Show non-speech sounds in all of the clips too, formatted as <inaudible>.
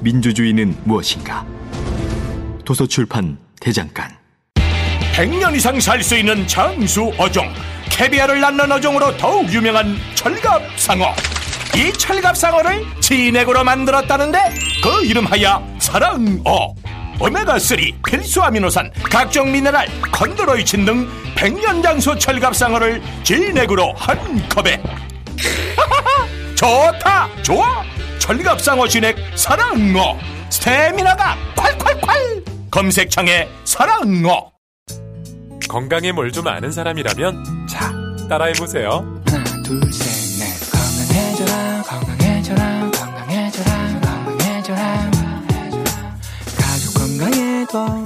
민주주의는 무엇인가? 도서출판 대장간. 100년 이상 살 수 있는 장수 어종. 캐비아를 낳는 어종으로 더욱 유명한 철갑상어. 이 철갑상어를 진액으로 만들었다는데 그 이름하여 사랑어. 오메가3 필수 아미노산 각종 미네랄 컨드로이친 등 백년 장수 철갑상어를 진액으로 한 컵에. <laughs> 좋다! 좋아 철갑상어 진액 사랑어. 스태미나가 콸콸콸. 검색창에 사랑어. 건강에 뭘 좀 아는 사람이라면 자 따라해보세요. 하나 둘셋넷. 건강해져라 건강해져라 건강해져라 건강해져라. 가족 건강에도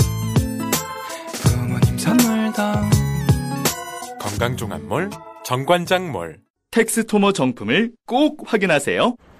부모님 선물도. 건강종합몰 정관장몰. 텍스토머 정품을 꼭 확인하세요.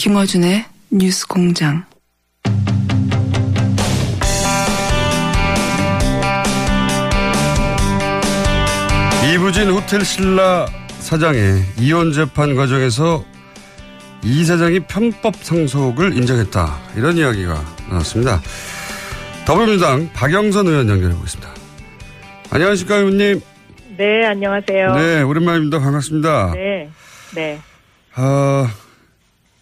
김어준의 뉴스 공장. 이부진 호텔 신라 사장의 이혼 재판 과정에서 이 사장이 편법 상속을 인정했다. 이런 이야기가 나왔습니다. 더불어민주당 박영선 의원 연결해 보겠습니다. 안녕하십니까, 의원님. 네, 안녕하세요. 네, 오랜만입니다. 반갑습니다. 네, 네. 아,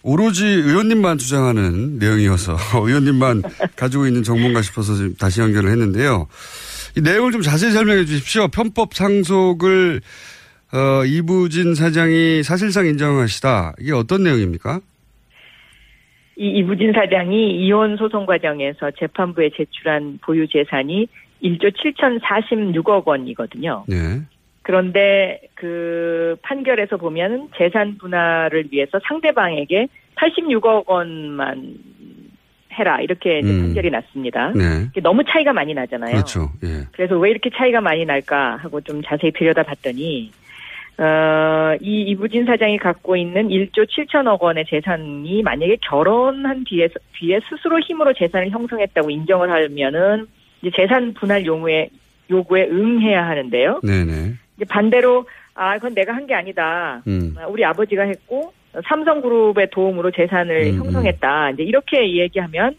오로지 의원님만 주장하는 내용이어서 <laughs> 의원님만 가지고 있는 정보인가 싶어서 지금 다시 연결을 했는데요. 이 내용을 좀 자세히 설명해 주십시오. 편법 상속을 어, 이부진 사장이 사실상 인정하시다. 이게 어떤 내용입니까? 이 이부진 사장이 이혼 소송 과정에서 재판부에 제출한 보유 재산이 1조 7,046억 원이거든요. 네. 그런데 그 판결에서 보면 재산 분할을 위해서 상대방에게 86억 원만 해라 이렇게 음. 판결이 났습니다. 네. 너무 차이가 많이 나잖아요. 그렇죠. 예. 그래서 왜 이렇게 차이가 많이 날까 하고 좀 자세히 들여다봤더니 어, 이 이부진 사장이 갖고 있는 1조 7천억 원의 재산이 만약에 결혼한 뒤에 뒤에 스스로 힘으로 재산을 형성했다고 인정을 하면은 이제 재산 분할 요구에 요구에 응해야 하는데요. 네네. 이제 반대로 아 그건 내가 한 게 아니다. 음. 아, 우리 아버지가 했고 삼성그룹의 도움으로 재산을 음, 형성했다. 이제 이렇게 얘기하면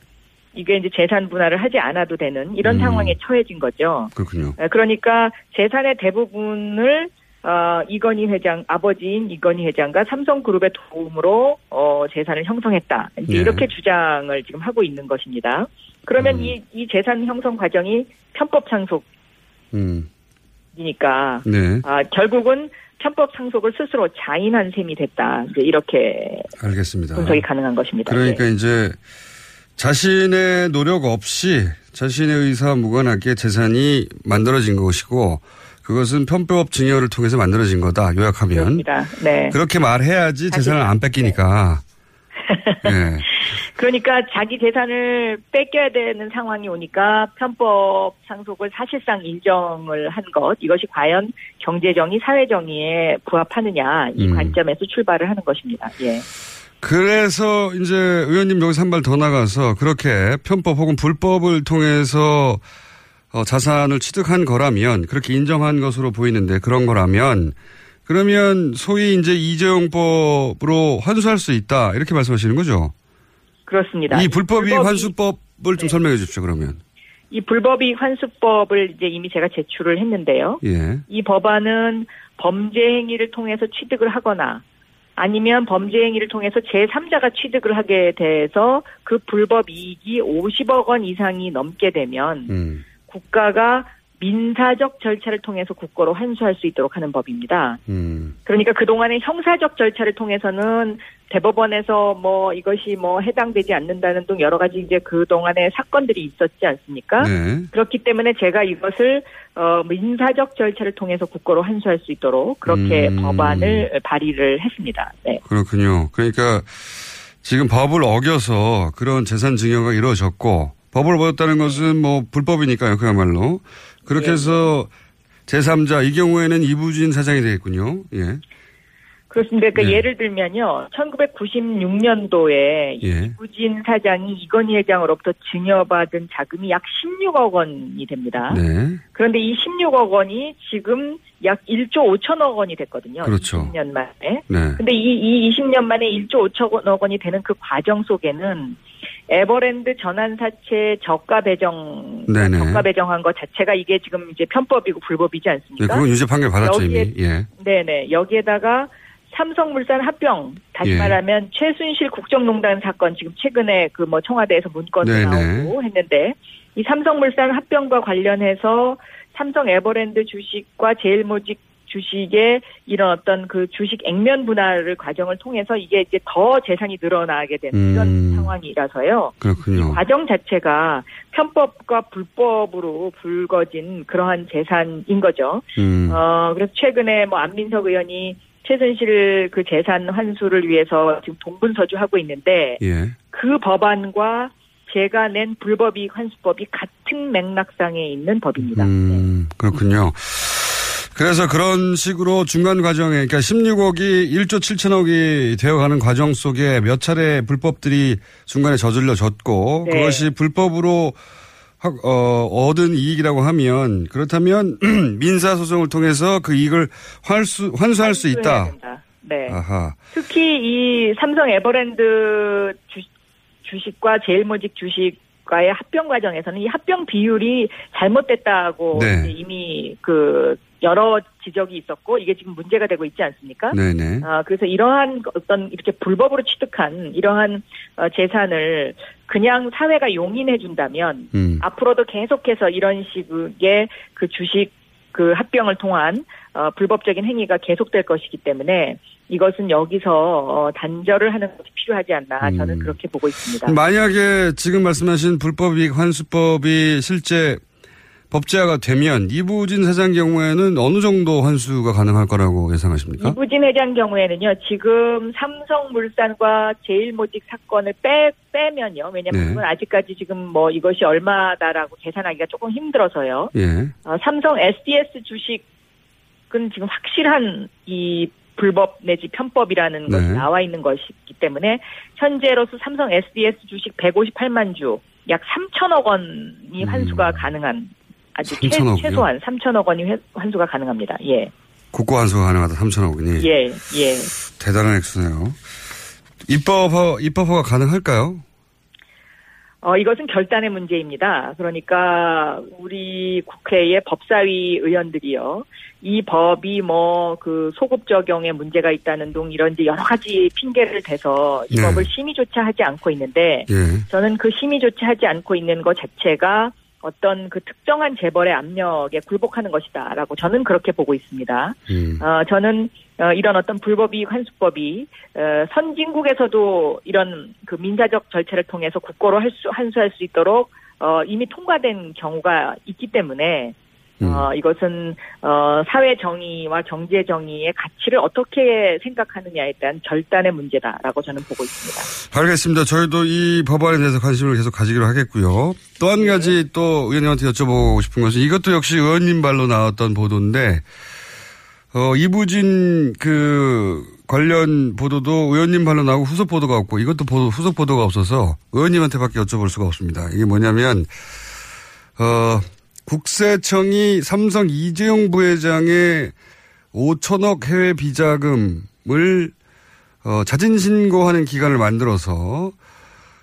이게 이제 재산 분할을 하지 않아도 되는 이런 음. 상황에 처해진 거죠. 그렇군요. 에, 그러니까 재산의 대부분을 어, 이건희 회장 아버지인 이건희 회장과 삼성그룹의 도움으로 어, 재산을 형성했다. 이제 네. 이렇게 주장을 지금 하고 있는 것입니다. 그러면 음. 이, 이 재산 형성 과정이 편법 상속 이니까 음. 네. 아, 결국은 편법 상속을 스스로 자인한 셈이 됐다. 이제 이렇게 알겠습니다. 분석이 가능한 것입니다. 그러니까 네. 이제 자신의 노력 없이 자신의 의사와 무관하게 재산이 만들어진 것이고 그것은 편법 증여를 통해서 만들어진 거다. 요약하면. 그렇습니다. 네. 그렇게 말해야지 재산을 안 뺏기니까. 예. <laughs> 그러니까 자기 재산을 뺏겨야 되는 상황이 오니까 편법 상속을 사실상 인정을 한 것, 이것이 과연 경제정의, 사회정의에 부합하느냐, 이 음. 관점에서 출발을 하는 것입니다. 예. 그래서 이제 의원님 여기서 한 발 더 나가서 그렇게 편법 혹은 불법을 통해서 어, 자산을 취득한 거라면 그렇게 인정한 것으로 보이는데 그런 거라면 그러면 소위 이제 이재용법으로 환수할 수 있다 이렇게 말씀하시는 거죠? 그렇습니다. 이 불법이익 불법이- 환수법을 좀 설명해 주십시오. 그러면 이 불법이익 환수법을 이제 이미 제가 제출을 했는데요. 예. 이 법안은 범죄 행위를 통해서 취득을 하거나 아니면 범죄 행위를 통해서 제3자가 취득을 하게 돼서 그 불법 이익이 50억 원 이상이 넘게 되면 음. 국가가 민사적 절차를 통해서 국고로 환수할 수 있도록 하는 법입니다. 음. 그러니까 그동안에 형사적 절차를 통해서는 대법원에서 뭐 이것이 뭐 해당되지 않는다는 등 여러 가지 이제 그동안에 사건들이 있었지 않습니까? 네. 그렇기 때문에 제가 이것을 어 민사적 절차를 통해서 국고로 환수할 수 있도록 그렇게 음. 법안을 발의를 했습니다. 네. 그렇군요. 그러니까 지금 법을 어겨서 그런 재산 증여가 이루어졌고 법을 어겼다는 것은 뭐 불법이니까요. 그야말로 그렇게 예. 해서 제3자 이 경우에는 이부진 사장이 되겠군요. 예. 그렇습니다. 그러니까 네. 예를 들면요. 1996년도에 예. 이부진 사장이 이건희 회장으로부터 증여받은 자금이 약 16억 원이 됩니다. 네. 그런데 이 16억 원이 지금 약 1조 5천억 원이 됐거든요. 그렇죠. 20년 만에. 네. 근데 이, 이 20년 만에 1조 5천억 원이 되는 그 과정 속에는 에버랜드 전환사채 저가 배정, 네네. 저가 배정한 것 자체가 이게 지금 이제 편법이고 불법이지 예, 않습니까? 그건 유죄 판결 받았죠 여기에- 이미. 예. 네네. 여기에다가 삼성물산 합병, 다시 예. 말하면 최순실 국정농단 사건 지금 최근에 그 뭐 청와대에서 문건이 네네. 나오고 했는데 이 삼성물산 합병과 관련해서 삼성 에버랜드 주식과 제일모직 주식의 이런 어떤 그 주식 액면 분할을 과정을 통해서 이게 이제 더 재산이 늘어나게 되는 이런 음. 상황이라서요. 그렇군요. 과정 자체가 편법과 불법으로 불거진 그러한 재산인 거죠. 음. 어, 그래서 최근에 뭐 안민석 의원이 최순실 그 재산 환수를 위해서 지금 동분서주하고 있는데 예. 그 법안과 제가 낸 불법이익 환수법이 같은 맥락상에 있는 법입니다. 음, 그렇군요. 그래서 그런 식으로 중간 과정에, 그러니까 16억이 1조 7천억이 되어가는 과정 속에 몇 차례 불법들이 중간에 저질러졌고, 네. 그것이 불법으로 하- 어, 얻은 이익이라고 하면, 그렇다면 <clears throat> 민사 소송을 통해서 그 이익을 환수, 환수할 수 있다. 된다. 네. 아하. 특히 이 삼성 에버랜드 주, 주식과 제일모직 주식 과의 합병 과정에서는 이 합병 비율이 잘못됐다고 네. 이미 그 여러 지적이 있었고 이게 지금 문제가 되고 있지 않습니까? 네네. 아, 그래서 이러한 어떤 이렇게 불법으로 취득한 이러한 어, 재산을 그냥 사회가 용인해 준다면 음. 앞으로도 계속해서 이런 식의 그 주식 그 합병을 통한 어, 불법적인 행위가 계속될 것이기 때문에 이것은 여기서 어, 단절을 하는 것이 필요하지 않나 저는 음. 그렇게 보고 있습니다. 만약에 지금 말씀하신 불법 이익 환수법이 실제 법제화가 되면 이부진 사장 경우에는 어느 정도 환수가 가능할 거라고 예상하십니까? 이부진 회장 경우에는요, 지금 삼성물산과 제일모직 사건을 빼, 빼면요. 왜냐면 네. 그건 아직까지 지금 뭐 이것이 얼마다라고 계산하기가 조금 힘들어서요. 예. 어, 삼성 SDS 주식은 지금 확실한 이 불법 내지 편법이라는 네. 것이 나와 있는 것이기 때문에 현재로서 삼성 SDS 주식 158만 주, 약 3천억 원이 환수가 가능한 아주 최, 3천억 음. 이요? 최 소한 3천억 원이 회- 환수가 가능합니다. 예. 국고 환수가 가능하다 3천억 원이. 예, 예. 대단한 액수네요. 입법화, 입법화가 가능할까요? 어, 이것은 결단의 문제입니다. 그러니까 우리 국회의 법사위 의원들이요. 이 법이 뭐 그 소급 적용에 문제가 있다는 등 이런 여러 가지 핑계를 대서 이 네. 법을 심의조차 하지 않고 있는데 예. 저는 그 심의조차 하지 않고 있는 것 자체가 어떤 그 특정한 재벌의 압력에 굴복하는 것이다라고 저는 그렇게 보고 있습니다. 음. 어, 저는 어, 이런 어떤 불법이익 환수법이 어, 선진국에서도 이런 그 민사적 절차를 통해서 국고로 할 수, 환수할 수 있도록 어, 이미 통과된 경우가 있기 때문에 음. 어, 이것은 어, 사회 정의와 경제 정의의 가치를 어떻게 생각하느냐에 대한 결단의 문제다라고 저는 보고 있습니다. 알겠습니다. 저희도 이 법안에 대해서 관심을 계속 가지기로 하겠고요. 또 한 가지 또 의원님한테 여쭤보고 싶은 것은 이것도 역시 의원님 발로 나왔던 보도인데 어, 이부진 그 관련 보도도 의원님 발로 나오고 후속 보도가 없고 이것도 보도, 후속 보도가 없어서 의원님한테밖에 여쭤볼 수가 없습니다. 이게 뭐냐면 어, 국세청이 삼성 이재용 부회장의 5천억 해외 비자금을 어, 자진 신고하는 기간을 만들어서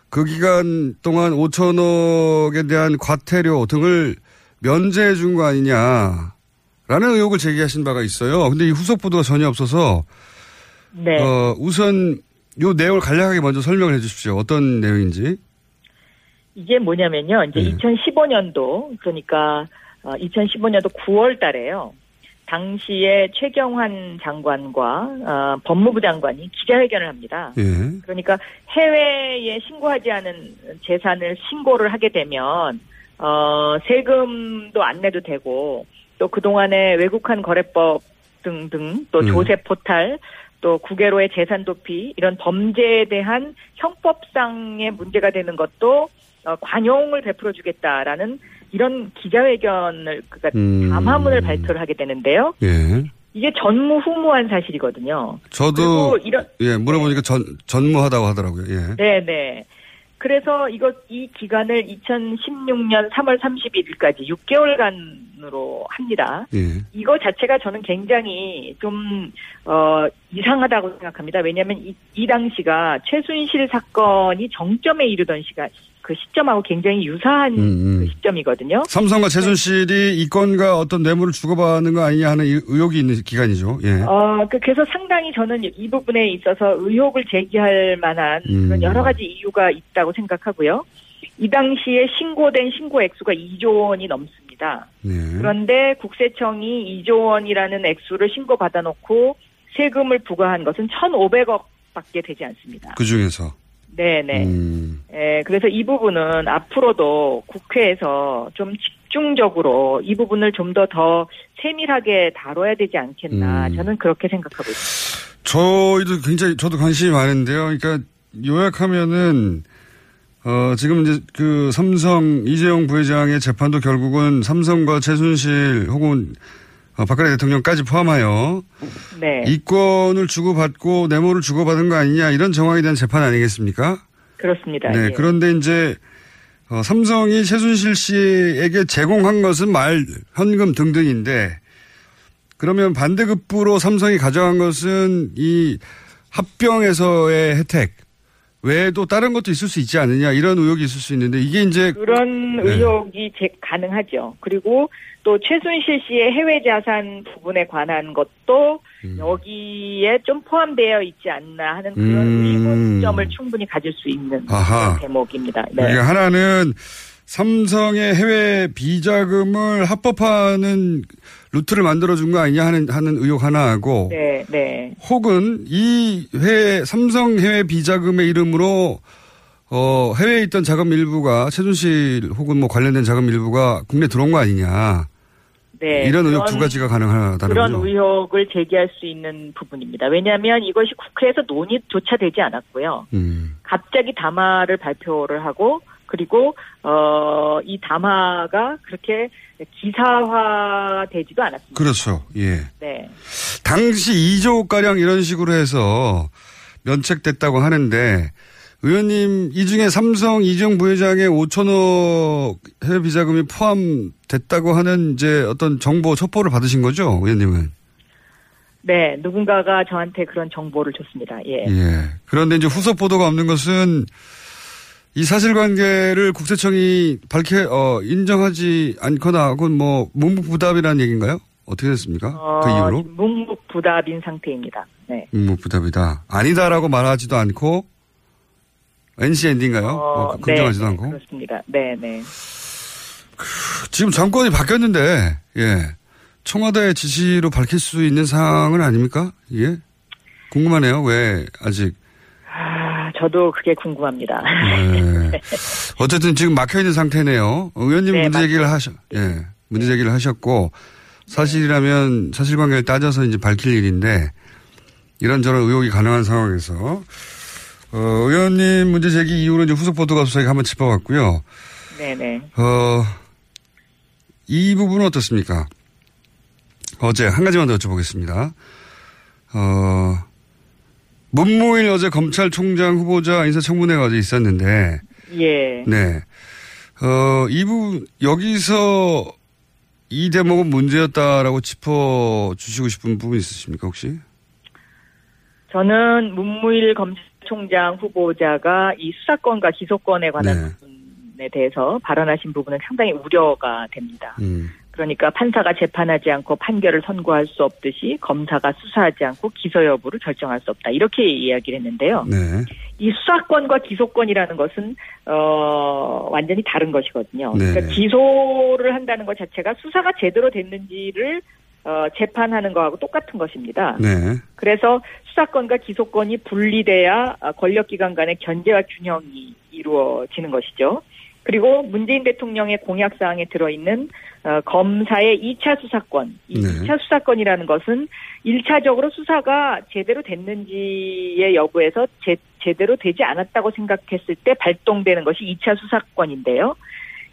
그 기간 동안 5천억에 대한 과태료 등을 면제해 준 거 아니냐라는 의혹을 제기하신 바가 있어요. 근데 이 후속 보도가 전혀 없어서 네. 어, 우선 요 내용을 간략하게 먼저 설명을 해 주십시오. 어떤 내용인지. 이게 뭐냐면요. 이제 네. 2015년도 그러니까 2015년도 9월 달에요. 당시에 최경환 장관과 어, 법무부 장관이 기자회견을 합니다. 예. 그러니까 해외에 신고하지 않은 재산을 신고를 하게 되면 어, 세금도 안 내도 되고 또 그동안에 외국한 거래법 등등 또 음. 조세 포탈 또 국외로의 재산 도피 이런 범죄에 대한 형법상의 문제가 되는 것도 어, 관용을 베풀어 주겠다라는 이런 기자회견을 그러니까 음. 담화문을 발표를 하게 되는데요. 예. 이게 전무후무한 사실이거든요. 저도 이런 예 물어보니까 전 전무하다고 하더라고요. 예. 네네. 그래서 이거 이 기간을 2016년 3월 31일까지 6개월간으로 합니다. 예. 이거 자체가 저는 굉장히 좀, 어, 이상하다고 생각합니다. 왜냐하면 이, 이 당시가 최순실 사건이 정점에 이르던 시간, 그 시점하고 굉장히 유사한 음, 그 시점이거든요. 삼성과 최순실이 이 건과 어떤 뇌물을 주고받는 거 아니냐 하는 의- 의혹이 있는 기간이죠. 예. 어, 그- 그래서 상당히 저는 이 부분에 있어서 의혹을 제기할 만한 음. 그런 여러 가지 이유가 있다고 생각하고요. 이 당시에 신고된 신고 액수가 2조 원이 넘습니다. 네. 그런데 국세청이 2조 원이라는 액수를 신고 받아 놓고 세금을 부과한 것은 1,500억 밖에 되지 않습니다. 그 중에서. 네네. 음. 예, 그래서 이 부분은 앞으로도 국회에서 좀 집중적으로 이 부분을 좀더더 세밀하게 다뤄야 되지 않겠나 음. 저는 그렇게 생각하고 있습니다. 저희도 굉장히 저도 관심이 많은데요. 그러니까 요약하면은 어 지금 이제 그 삼성 이재용 부회장의 재판도 결국은 삼성과 최순실 혹은 어, 박근혜 대통령까지 포함하여 네. 이권을 주고받고 뇌물을 주고받은 거 아니냐 이런 정황에 대한 재판 아니겠습니까? 그렇습니다. 네. 예. 그런데 이제 어, 삼성이 최순실 씨에게 제공한 것은 말, 현금 등등인데 그러면 반대급부로 삼성이 가져간 것은 이 합병에서의 혜택 외에도 다른 것도 있을 수 있지 않느냐 이런 의혹이 있을 수 있는데 이게 이제 그런 네. 의혹이 제, 가능하죠. 그리고 또 최순실 씨의 해외 자산 부분에 관한 것도 음. 여기에 좀 포함되어 있지 않나 하는 그런 음. 의문점을 충분히 가질 수 있는 대목입니다. 네. 그러니까 하나는 삼성의 해외 비자금을 합법화하는 루트를 만들어준 거 아니냐 하는, 하는 의혹 하나하고 네, 네. 혹은 이 회, 삼성 해외 비자금의 이름으로 어, 해외에 있던 자금 일부가 최순실 혹은 뭐 관련된 자금 일부가 국내 들어온 거 아니냐. 네. 이런 의혹 그런- 두 가지가 가능하다는 그런 거죠. 의혹을 제기할 수 있는 부분입니다. 왜냐하면 이것이 국회에서 논의조차 되지 않았고요. 음. 갑자기 담화를 발표를 하고 그리고 어, 이 담화가 그렇게 기사화되지도 않았습니다. 그렇죠. 예. 네. 당시 2조 가량 이런 식으로 해서 면책됐다고 하는데 의원님 이 중에 삼성 이정 부회장의 5천억 해외 비자금이 포함됐다고 하는 이제 어떤 정보 첩보를 받으신 거죠, 의원님은? 네, 누군가가 저한테 그런 정보를 줬습니다. 예. 예. 그런데 이제 후속 보도가 없는 것은 이 사실관계를 국세청이 밝혀 어, 인정하지 않거나 혹은 뭐 묵묵부답이라는 얘기인가요? 어떻게 됐습니까? 어, 그 이후로 묵묵부답인 상태입니다. 네. 묵묵부답이다. 아니다라고 말하지도 않고 NC 엔딩가요? 어, 뭐 긍정하지도 네, 않고 그렇습니다. 네, 네. 지금 정권이 바뀌었는데 예 청와대 지시로 밝힐 수 있는 사항은 아닙니까? 이게 궁금하네요. 왜 아직 아, 저도 그게 궁금합니다. 네. <laughs> 어쨌든 지금 막혀 있는 상태네요. 의원님 네, 문제 제기를 하셨, 예, 문제 제기를 하셨고 사실이라면 사실관계를 따져서 이제 밝힐 일인데 이런저런 의혹이 가능한 상황에서 어, 의원님 문제 제기 이후로 이제 후속 보도가 저희가 한번 짚어봤고요. 네, 네. 어, 이 부분은 어떻습니까? 어제 한 가지만 더 여쭤보겠습니다. 어, 문무일 어제 검찰총장 후보자 인사청문회가 어제 있었는데, 예. 네. 어, 이 부분, 여기서 이 대목은 문제였다라고 짚어주시고 싶은 부분 있으십니까, 혹시? 저는 문무일 검찰총장 후보자가 이 수사권과 기소권에 관한 네. 부분에 대해서 발언하신 부분은 상당히 우려가 됩니다. 음. 그러니까 판사가 재판하지 않고 판결을 선고할 수 없듯이 검사가 수사하지 않고 기소 여부를 결정할 수 없다. 이렇게 이야기를 했는데요. 네. 이 수사권과 기소권이라는 것은 어 완전히 다른 것이거든요. 네. 그러니까 기소를 한다는 것 자체가 수사가 제대로 됐는지를 어 재판하는 거하고 똑같은 것입니다. 네. 그래서 수사권과 기소권이 분리돼야 아, 권력 기관 간의 견제와 균형이 이루어지는 것이죠. 그리고 문재인 대통령의 공약 사항에 들어있는 어, 검사의 2차 수사권, 이 네. 2차 수사권이라는 것은 1차적으로 수사가 제대로 됐는지의 여부에서 제, 제대로 되지 않았다고 생각했을 때 발동되는 것이 2차 수사권인데요.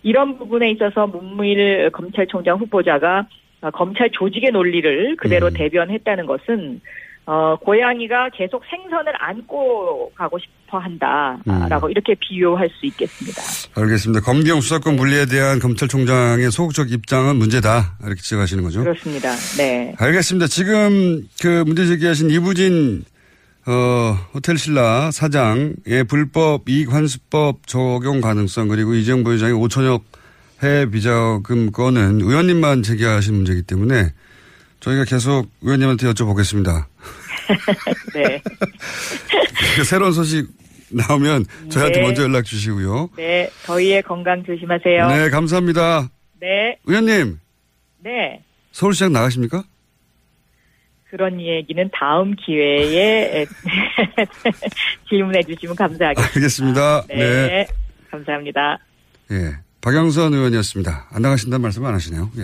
이런 부분에 있어서 문무일 검찰총장 후보자가 어, 검찰 조직의 논리를 그대로 음. 대변했다는 것은 어, 고양이가 계속 생선을 안고 가고 싶 어 한다라고 음. 이렇게 비유할 수 있겠습니다. 알겠습니다. 검경 수사권 분리에 대한 검찰총장의 소극적 입장은 문제다. 이렇게 지적하시는 거죠? 그렇습니다. 네. 알겠습니다. 지금 그 문제 제기하신 이부진 어, 호텔 신라 사장의 불법 이익 환수법 적용 가능성 그리고 이재용 부회장의 5천억 해외 비자금 건은 의원님만 제기하신 문제이기 때문에 저희가 계속 의원님한테 여쭤보겠습니다. <laughs> 네. <laughs> 그 새로운 소식 <laughs> 나오면 저희한테 네. 먼저 연락 주시고요. 네. 더위에 건강 조심하세요. 네, 감사합니다. 네. 의원님, 네. 서울시장 나가십니까? 그런 얘기는 다음 기회에 <laughs> <laughs> 질문해 주시면 감사하겠습니다. 알겠습니다. 네. 네. 감사합니다. 예. 박영선 의원이었습니다. 안 나가신다는 말씀 안 하시네요. 예.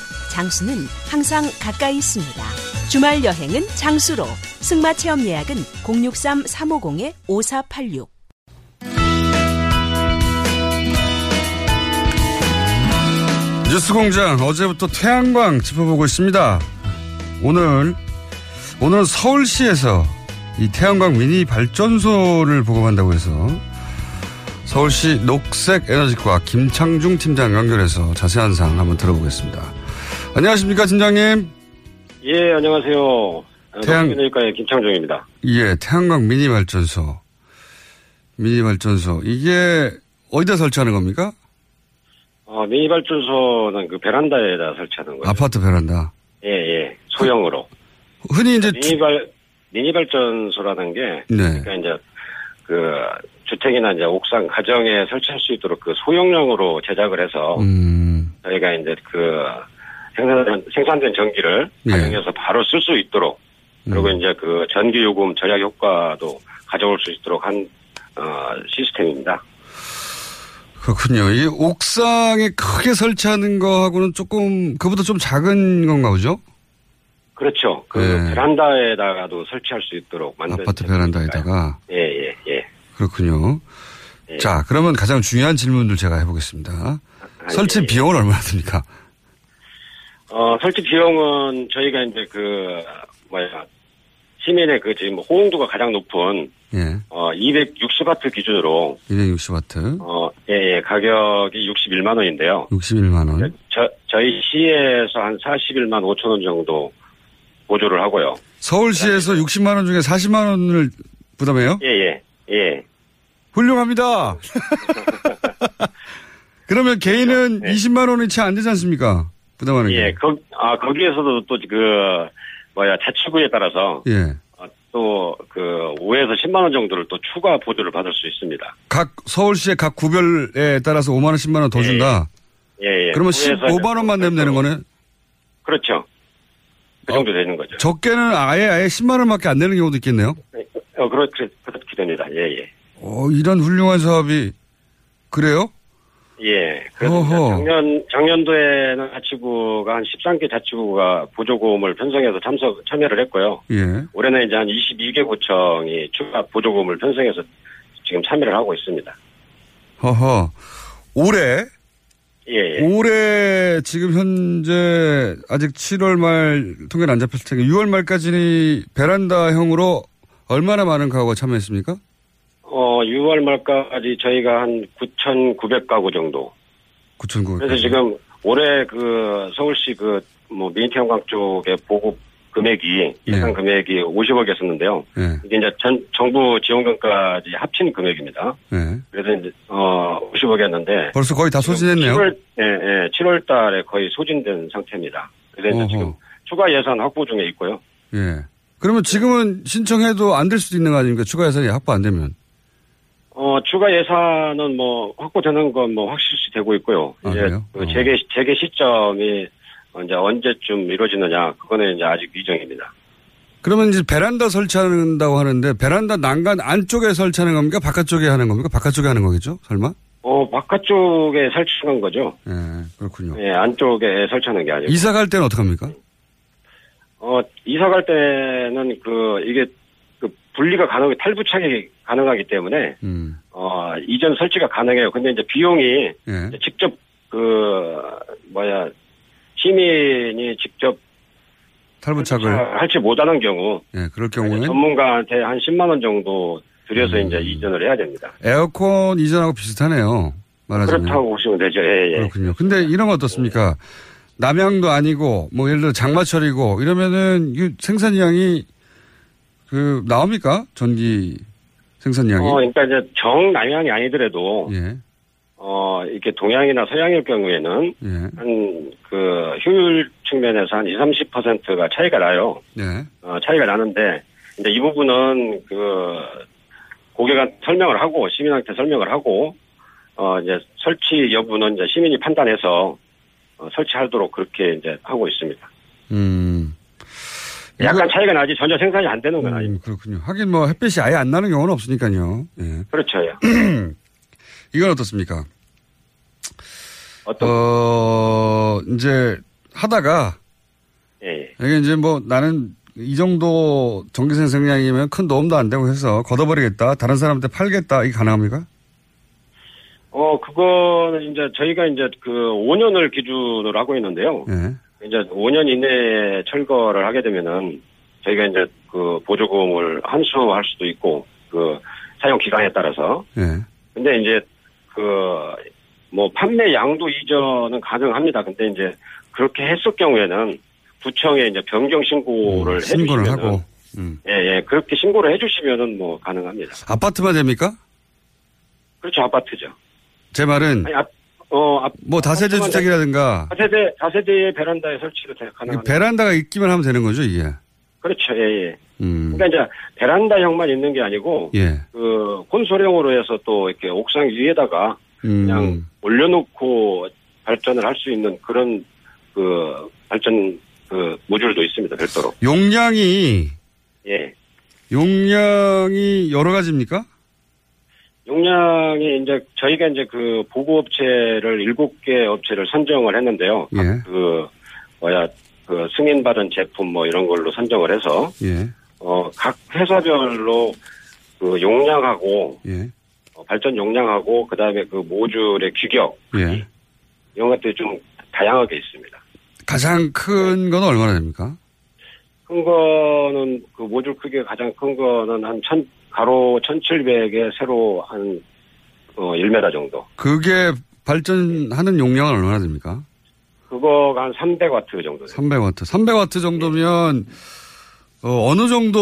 장수는 항상 가까이 있습니다. 주말 여행은 장수로. 승마 체험 예약은 063-350-5486. 뉴스 공장 어제부터 태양광 짚어보고 있습니다. 오늘 오늘 서울시에서 이 태양광 미니 발전소를 보급한다고 해서 서울시 녹색에너지과 김창중 팀장 연결해서 자세한 사항 한번 들어보겠습니다. 안녕하십니까 팀장님? 예, 안녕하세요. 태양- 태양에너지과의 김창중입니다. 예, 태양광 미니 발전소. 미니 발전소. 이게 어디다 설치하는 겁니까? 어, 미니 발전소는 그 베란다에다 설치하는 거예요. 아파트 베란다. 예, 예. 소형으로. 흔히 이제 미니 발, 미니 발전소라는 게, 네. 그러니까 이제 그 주택이나 이제 옥상 가정에 설치할 수 있도록 그 소형용으로 제작을 해서 음, 저희가 이제 그 생산, 생산된 전기를 예. 활용해서 바로 쓸 수 있도록 그리고 음. 이제 그 전기 요금 절약 효과도 가져올 수 있도록 한 어, 시스템입니다. 그렇군요. 이 옥상에 크게 설치하는 거하고는 조금 그보다 좀 작은 건가 보죠? 그렇죠. 그 예. 베란다에다가도 설치할 수 있도록 만든 아파트 베란다에다가 예, 예, 예. 그렇군요. 예. 자, 그러면 가장 중요한 질문들 제가 해보겠습니다. 설치 예, 예. 비용은 얼마나 듭니까? 어, 설치 비용은 저희가 이제 그 뭐야 시민의 그 지금 호응도가 가장 높은 예, 어 260와트 기준으로 260와트, 어 예, 예 가격이 61만 원인데요. 61만 원. 저 저희 시에서 한 41만 5천 원 정도 보조를 하고요. 서울시에서 60만 원 중에 40만 원을 부담해요? 예, 예, 예. 훌륭합니다. <laughs> 그러면 개인은 20만 원이 채 안 되지 않습니까? 부담하는 게. 예, 거, 아, 거기에서도 또 그, 뭐야, 자치구에 따라서, 예. 또그 5에서 10만 원 정도를 또 추가 보조를 받을 수 있습니다. 각 서울시의 각 구별에 따라서 5만 원, 10만 원 더 준다. 예, 예. 그러면 9에서 15만 원만 내면 되는 거네. 그렇죠. 그 정도 되는 거죠. 적게는 아예 아예 10만 원밖에 안 되는 경우도 있겠네요. 어, 그렇게, 그렇게 됩니다. 예, 예. 어, 이런 훌륭한 사업이 그래요? 예. 그래서 어허. 작년, 작년도에는 자치구가 한 13개 자치구가 보조금을 편성해서 참석, 참여를 했고요. 예. 올해는 이제 한 22개 구청이 추가 보조금을 편성해서 지금 참여를 하고 있습니다. 허허. 올해 예, 예. 올해 지금 현재 아직 7월 말 통계는 안 잡혔을 텐데 6월 말까지는 베란다형으로 얼마나 많은 가구가 참여했습니까? 어, 6월 말까지 저희가 한 9,900가구 정도. 9,900. 그래서 지금 올해 그 서울시 그뭐 민태형광 쪽에 보급 금액이 예산 금액이 50억이었었는데요. 예. 이게 이제 전 정부 지원금까지 합친 금액입니다. 예. 그래서 이제 어 50억이었는데 벌써 거의 다 소진했네요. 7월 예, 예, 7월 달에 거의 소진된 상태입니다. 그래서 이제. 지금 추가 예산 확보 중에 있고요. 예. 그러면 지금은 신청해도 안 될 수도 있는 거 아닙니까? 추가 예산이 확보 안 되면. 어, 추가 예산은 뭐 확보되는 건 뭐 확실시 되고 있고요. 아, 이제 그래요? 그 재개 재개 시점이 이제 언제쯤 이루어지느냐 그거는 이제 아직 미정입니다. 그러면 이제 베란다 설치한다고 하는데 베란다 난간 안쪽에 설치하는 겁니까? 바깥쪽에 하는 겁니까? 바깥쪽에 하는 거겠죠? 설마? 어, 바깥쪽에 설치한 거죠. 예, 그렇군요. 예, 안쪽에 설치하는 게 아니고. 이사 갈 때는 어떡합니까? 어, 이사 갈 때는 그 이게 그 분리가 가능, 탈부착이 가능하기 때문에 음. 어, 이전 설치가 가능해요. 근데 이제 비용이 예. 이제 직접 그 뭐야 시민이 직접 탈부착을. 할지 못하는 경우 예, 그럴 경우는 전문가한테 한 10만 원 정도 들여서 음. 이제 이전을 해야 됩니다. 에어컨 이전하고 비슷하네요. 말하자면. 그렇다고 보시면 되죠. 예, 예. 그렇군요. 근데 이런 건 어떻습니까? 남양도 아니고 뭐 예를 들어 장마철이고 이러면은 이 생산량이 그 나옵니까? 전기 생산량이? 어, 그러니까 이제 정남향이 아니더라도 예. 어, 이렇게 동양이나 서양일 경우에는 예. 한그 효율 측면에서 한 20, 30%가 차이가 나요. 네. 어, 차이가 나는데 이제 이 부분은 그 고객한테 설명을 하고 시민한테 설명을 하고 어 이제 설치 여부는 이제 시민이 판단해서 어, 설치하도록 그렇게 이제 하고 있습니다. 음. 약간 차이가 나지 전혀 생산이 안 되는 건 음, 아닙니다. 그렇군요. 하긴 뭐 햇빛이 아예 안 나는 경우는 없으니까요. 예. 그렇죠. <clears throat> 이건 어떻습니까? 어떤 어, 이제 하다가 예. 이게 이제 뭐 나는 이 정도 전기 생산량이면 큰 도움도 안 되고 해서 걷어버리겠다. 다른 사람한테 팔겠다. 이게 가능합니까? 어 그거는 이제 저희가 이제 그 5년을 기준으로 하고 있는데요. 예. 이제 5년 이내에 철거를 하게 되면은 저희가 이제 그 보조금을 환수할 수도 있고 그 사용 기간에 따라서 예. 근데 이제 그 뭐 판매 양도 이전은 가능합니다. 근데 이제 그렇게 했을 경우에는 구청에 이제 변경 신고를 음, 신고를 해주시면은 하고. 음. 예, 예. 그렇게 신고를 해주시면은 뭐 가능합니다. 아파트만 됩니까? 그렇죠. 아파트죠. 제 말은 아니, 앞, 어, 앞, 뭐 다세대 주택이라든가 4세대, 4세대의 베란다에 설치도 돼- 가능합니다. 베란다가 있기만 하면 되는 거죠, 이게. 그렇죠. 예, 예. 음. 그러니까 이제 베란다형만 있는 게 아니고 예. 그 콘솔형으로 해서 또 이렇게 옥상 위에다가 그냥 음. 올려놓고 발전을 할 수 있는 그런 그 발전 그 모듈도 있습니다. 별도로. 용량이 예. 용량이 여러 가지입니까? 용량이 이제 저희가 이제 그 보고 업체를 일곱 개 업체를 선정을 했는데요. 예. 그 뭐야 그 승인받은 제품 뭐 이런 걸로 선정을 해서 예. 어각 회사별로 그 용량하고 예. 어, 발전 용량하고 그다음에 그 모듈의 규격 예. 이런 것들이 좀 다양하게 있습니다. 가장 큰 건 얼마나 됩니까? 큰 거는 그 모듈 크기가 가장 큰 거는 한 천, 가로 1700에 세로 한 어, 1m 정도. 그게 발전하는 용량은 얼마나 됩니까? 그거가 한 300와트 정도. 300와트. 300와트 정도면 어, 느 정도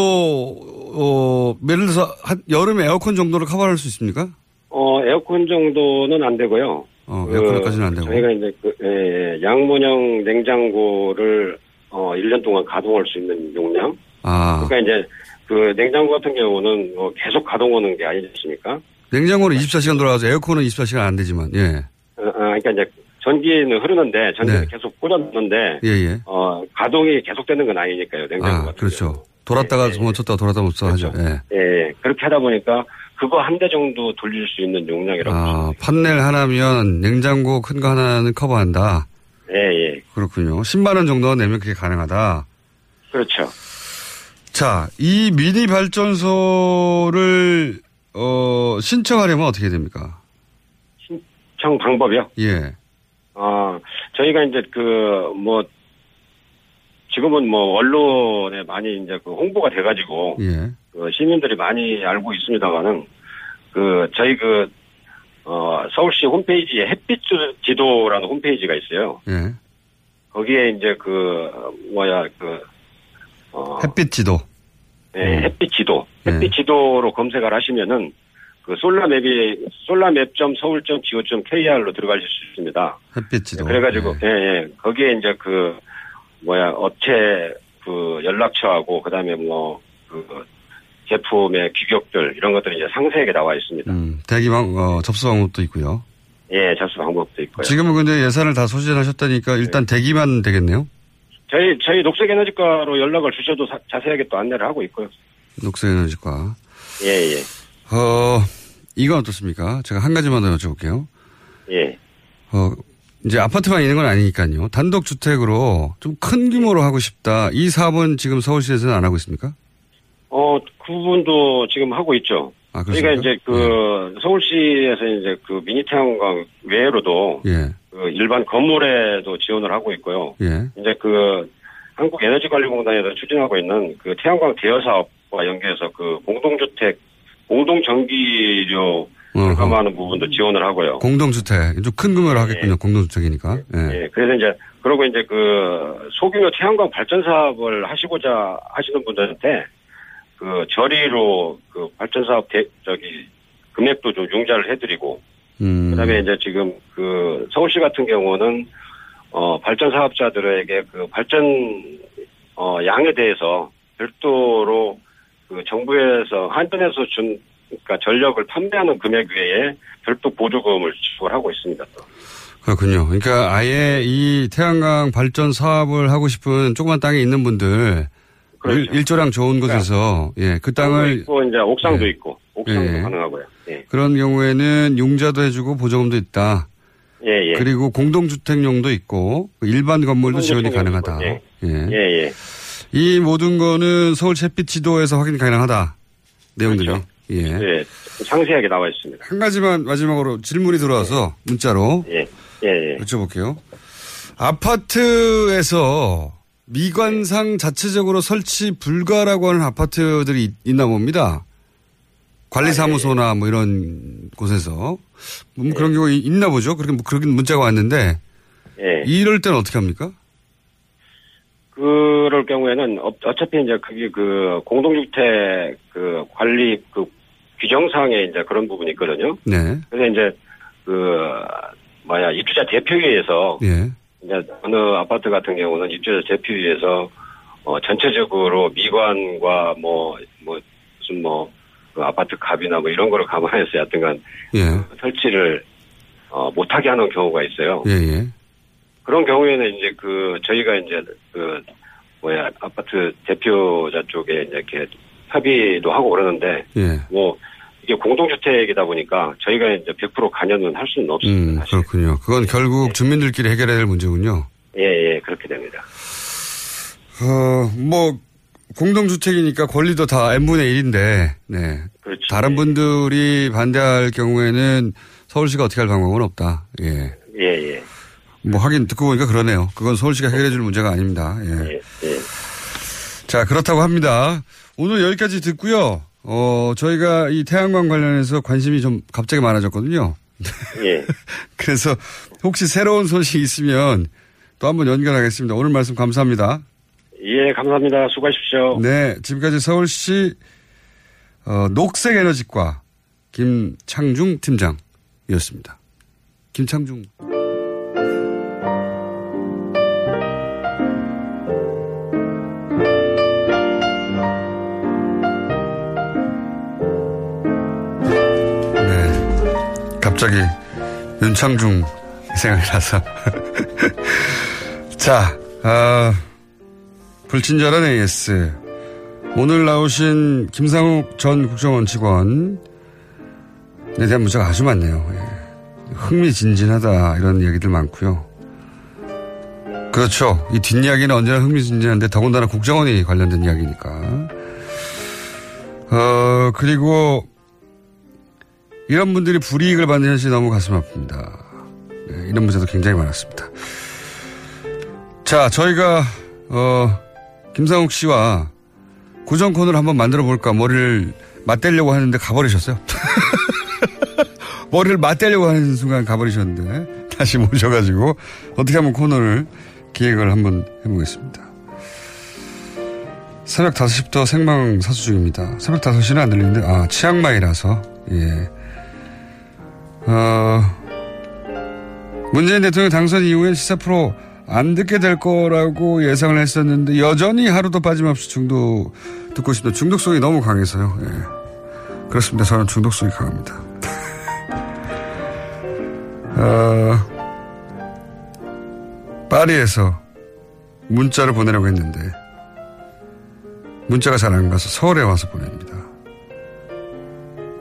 어, 예를 들어서 한 여름 에어컨 정도를 커버할 수 있습니까? 어, 에어컨 정도는 안 되고요. 어, 그 에어컨까지는 안 되고. 저희가 이제 그, 예, 예, 양문형 냉장고를 어, 1년 동안 가동할 수 있는 용량. 아, 그러니까 이제 그 냉장고 같은 경우는 뭐 계속 가동하는 게 아니지 않습니까? 냉장고는 24시간 돌아가서 에어컨은 24시간 안 되지만, 예. 어, 어, 그러니까 이제 전기는 흐르는데 전기는 네. 계속 꽂았는데 예, 예. 어 가동이 계속되는 건 아니니까요. 냉장고 아, 그렇죠. 돌았다가 멈췄다가 돌았다 멈췄다 하죠. 예. 예, 예. 그렇게 하다 보니까 그거 한 대 정도 돌릴 수 있는 용량이라고. 아, 판넬 하나면 냉장고 큰 거 하나는 커버한다. 예, 예. 그렇군요. 10만 원 정도 내면 그게 가능하다. 그렇죠. 자, 이 미니 발전소를 어, 신청하려면 어떻게 됩니까? 신청 방법이요? 예. 아, 저희가 이제 그, 뭐, 지금은 뭐, 언론에 많이 이제 그 홍보가 돼가지고, 예. 그 시민들이 많이 알고 있습니다만은, 그, 저희 그, 어, 서울시 홈페이지에 햇빛 지도라는 홈페이지가 있어요. 예. 거기에 이제 그, 뭐야, 그, 어, 햇빛 지도. 네, 햇빛 지도. 예. 햇빛 지도로 검색을 하시면은, 그 솔라맵이, 솔라맵.서울.go.kr로 들어가실 수 있습니다. 햇빛 지도. 그래가지고, 예, 예. 거기에 이제 그, 뭐야, 업체 그 연락처하고, 그 다음에 뭐, 그, 제품의 규격들, 이런 것들이 이제 상세하게 나와 있습니다. 음, 대기 방, 어, 접수 방법도 있고요. 예, 접수 방법도 있고요. 지금은 근데 예산을 다 소진하셨다니까 일단 대기만 되겠네요? 저희, 저희 녹색에너지과로 연락을 주셔도 사- 자세하게 또 안내를 하고 있고요. 녹색에너지과. 예, 예. 어, 이건 어떻습니까? 제가 한 가지만 더 여쭤볼게요. 예. 어, 이제 아파트만 있는 건 아니니까요. 단독주택으로 좀 큰 규모로 하고 싶다. 이 사업은 지금 서울시에서는 안 하고 있습니까? 어, 그분도 지금 하고 있죠. 아, 그렇습니까? 이제 그 서울시에서 이제 그 미니 태양광 외로도 예, 그 일반 건물에도 지원을 하고 있고요. 예. 이제 그 한국에너지관리공단에서 추진하고 있는 그 태양광 대여 사업과 연계해서 그 공동주택 공동 전기료 절감하는 부분도 지원을 하고요. 공동주택. 좀큰 규모로 하겠군요. 공동주택이니까. 예. 예, 그래서 이제 그러고 이제 그 소규모 태양광 발전 사업을 하시고자 하시는 분들한테 그 저리로 그 발전 사업 대, 저기 금액도 좀 융자를 해드리고 음. 그다음에 이제 지금 그 서울시 같은 경우는 어 발전 사업자들에게 그 발전 어 양에 대해서 별도로 그 정부에서 한전에서 준 그러니까 전력을 판매하는 금액 외에 별도 보조금을 지급을 하고 있습니다. 또. 그렇군요. 그러니까 아예 이 태양광 발전 사업을 하고 싶은 조그만 땅에 있는 분들 일, 일조량 좋은 곳에서 예, 그 땅을 있고 이제 옥상도 예. 있고 옥상도 예. 가능하고요. 예. 그런 경우에는 융자도 해주고 보조금도 있다. 예, 예. 그리고 공동주택용도 있고 일반 건물도 지원이 가능하다. 있고, 예. 예, 예. 이 모든 거는 서울 햇빛 지도에서 확인 가능하다. 내용들이. 그렇죠. 예. 예. 상세하게 나와 있습니다. 한 가지만 마지막으로 질문이 들어와서 문자로 예. 예, 예. 여쭤볼게요. 아파트에서 미관상 자체적으로 설치 불가라고 하는 아파트들이 있- 있나 봅니다. 관리사무소나 뭐 이런 곳에서. 뭐 그런 경우 이- 있나 보죠. 그렇게 뭐 그렇게 문자가 왔는데 예. 이럴 때는 어떻게 합니까? 그럴 경우에는 어- 어차피 이제 그게 그 공동주택 그 관리 그 규정상에 이제 그런 부분이 있거든요. 네. 그래서 이제 그 뭐야 입주자 대표위에서 예. 이제 어느 아파트 같은 경우는 입주자 대표위에서 어 전체적으로 미관과 뭐 뭐 무슨 뭐 그 아파트 값이나 뭐 이런 거를 감안해서 여튼간 예. 설치를 어 못하게 하는 경우가 있어요. 예, 예. 그런 경우에는 이제 그 저희가 이제 그 뭐야 아파트 대표자 쪽에 이제 이렇게 협의도 하고 그러는데 예. 뭐 이게 공동주택이다 보니까 저희가 이제 100% 관여는 할 수는 없습니다. 음, 그렇군요. 그건 결국 주민들끼리 해결해야 될 문제군요. 예, 예, 그렇게 됩니다. 어, 뭐, 공동주택이니까 권리도 다 n분의 1인데, 네. 그렇죠. 다른 분들이 반대할 경우에는 서울시가 어떻게 할 방법은 없다. 예. 예, 예. 뭐 하긴 듣고 보니까 그러네요. 그건 서울시가 해결해 줄 문제가 아닙니다. 예. 예. 자, 그렇다고 합니다. 오늘 여기까지 듣고요. 어, 저희가 이 태양광 관련해서 관심이 좀 갑자기 많아졌거든요. <laughs> 예. 그래서 혹시 새로운 소식 있으면 또 한번 연결하겠습니다. 오늘 말씀 감사합니다. 예, 감사합니다. 수고하십시오. 네, 지금까지 서울시 어, 녹색에너지과 김창중 팀장이었습니다. 김창중. 네, 갑자기 윤창중 생각이 나서. <laughs> 자, 어, 불친절한 AS. 오늘 나오신 김상욱 전 국정원 직원에 대한 문자가 아주 많네요. 예. 흥미진진하다 이런 얘기들 많고요. 그렇죠. 이 뒷이야기는 언제나 흥미진진한데 더군다나 국정원이 관련된 이야기니까. 어, 그리고 이런 분들이 불이익을 받는 현실이 너무 가슴 아픕니다. 네, 이런 문제도 굉장히 많았습니다. 자, 저희가, 어, 김상욱 씨와 구정 코너를 한번 만들어 볼까 머리를 맞대려고 하는데 가버리셨어요. <laughs> 머리를 맞대려고 하는 순간 가버리셨는데 다시 모셔가지고 어떻게 하면 코너를 기획을 한번 해보겠습니다. 새벽 5시부터 생방 사수 중입니다. 새벽 5시는 안 들리는데, 아, 치앙마이라서, 예. 어, 문재인 대통령 당선 이후엔 시사 프로 안 듣게 될 거라고 예상을 했었는데, 여전히 하루도 빠짐없이 중독, 듣고 싶다. 중독성이 너무 강해서요. 예. 그렇습니다. 저는 중독성이 강합니다. 어, <laughs> 파리에서 문자를 보내려고 했는데, 문자가 잘 안 가서 서울에 와서 보냅니다.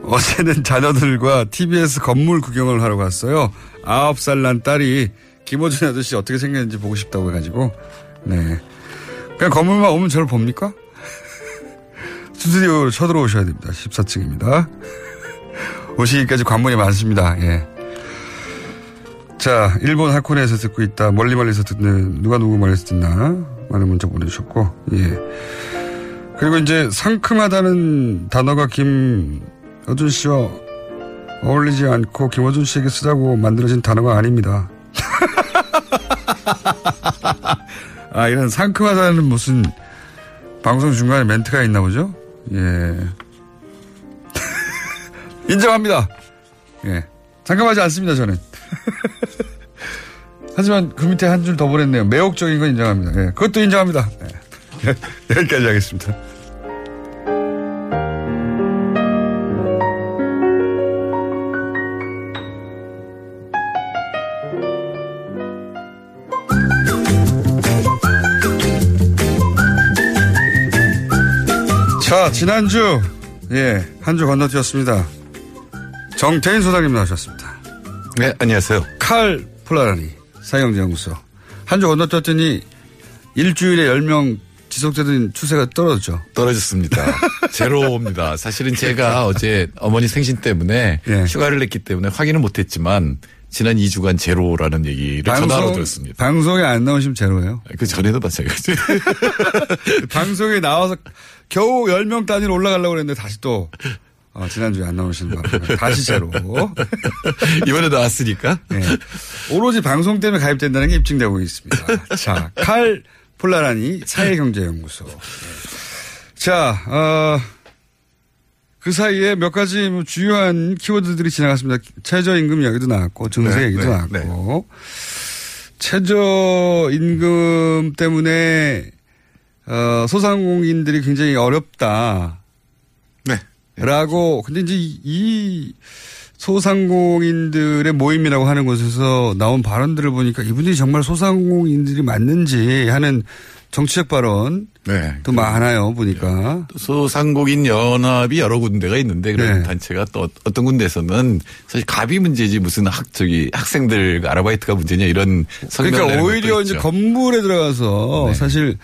어제는 <laughs> 자녀들과 TBS 건물 구경을 하러 갔어요. 아홉 살 난 딸이 김호준 아저씨 어떻게 생겼는지 보고 싶다고 해가지고, 네. 그냥 건물만 오면 저를 봅니까? <laughs> 스튜디오로 쳐들어오셔야 됩니다. 14층입니다. <laughs> 오시기까지 관문이 많습니다. 예. 자, 일본 하코네에서 듣고 있다. 멀리 멀리서 듣는, 누가 누구 말에서 듣나? 많은 문자 보내주셨고, 예. 그리고 이제 상큼하다는 단어가 김어준 씨와 어울리지 않고 김어준 씨에게 쓰자고 만들어진 단어가 아닙니다. <laughs> 아, 이런 상큼하다는 무슨 방송 중간에 멘트가 있나 보죠? 예. <laughs> 인정합니다. 예. 상큼하지 않습니다, 저는. <laughs> 하지만 그 밑에 한 줄 더 보냈네요. 매혹적인 건 인정합니다. 예. 그것도 인정합니다. 예. 여기까지 하겠습니다. 자, 지난주, 예, 한 주 건너뛰었습니다. 정태인 소장님 나오셨습니다. 네, 안녕하세요. 칼 폴라라니, 사형연구소. 한 주 건너뛰었더니 일주일에 10명 지속되던 추세가 떨어졌죠. 떨어졌습니다. <laughs> 제로입니다. 사실은 제가 어제 어머니 생신 때문에 예. 휴가를 냈기 때문에 확인을 못했지만 지난 2주간 제로라는 얘기를 전화로 들었습니다. 방송에 안 나오시면 제로예요. 그 전에도 마찬가지. <laughs> 방송에 나와서 겨우 10명 단위로 올라가려고 그랬는데 다시 또 어, 지난주에 안 나오시는 바람에 다시 제로. <laughs> 이번에 나왔으니까. 네. 오로지 방송 때문에 가입된다는 게 입증되고 있습니다. 자, 칼 폴라라니 사회경제연구소. 자, 어, 그 사이에 몇 가지 뭐 주요한 키워드들이 지나갔습니다. 최저임금 이야기도 나왔고, 증세 네, 얘기도 네, 나왔고, 최저임금 때문에 어, 소상공인들이 굉장히 어렵다. 네. 라고, 근데 이제 이, 이 소상공인들의 모임이라고 하는 곳에서 나온 발언들을 보니까 이분들이 정말 소상공인들이 맞는지 하는 정치적 발언. 네. 또 많아요, 보니까. 소상공인 연합이 여러 군데가 있는데 그런 네. 단체가 또 어떤 군데에서는 사실 갑이 문제지 무슨 학 저기 학생들 아르바이트가 문제냐 이런 그러니까 오히려 이제. 건물에 들어가서 네. 사실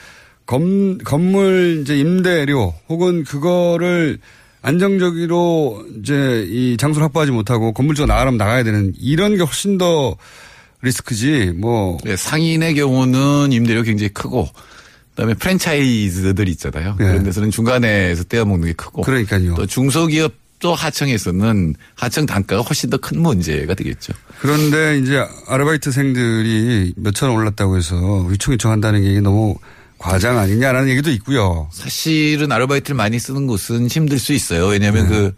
건, 건물 이제 임대료 혹은 그거를 안정적으로 이제 이 장소를 확보하지 못하고 건물주가 나가려면 나가야 되는 이런 게 훨씬 더 리스크지 뭐. 네, 상인의 경우는 임대료 굉장히 크고 그다음에 프랜차이즈들 있잖아요. 네. 그런 데서는 중간에서 떼어먹는 게 크고 그러니까요. 또 중소기업도 하청에서는 하청 단가가 훨씬 더 큰 문제가 되겠죠. 그런데 이제 아르바이트생들이 몇천 원 올랐다고 해서 위충위충한다는 게 너무 과장 아니냐라는 얘기도 있고요. 사실은 아르바이트를 많이 쓰는 곳은 힘들 수 있어요. 왜냐하면 네. 그 어,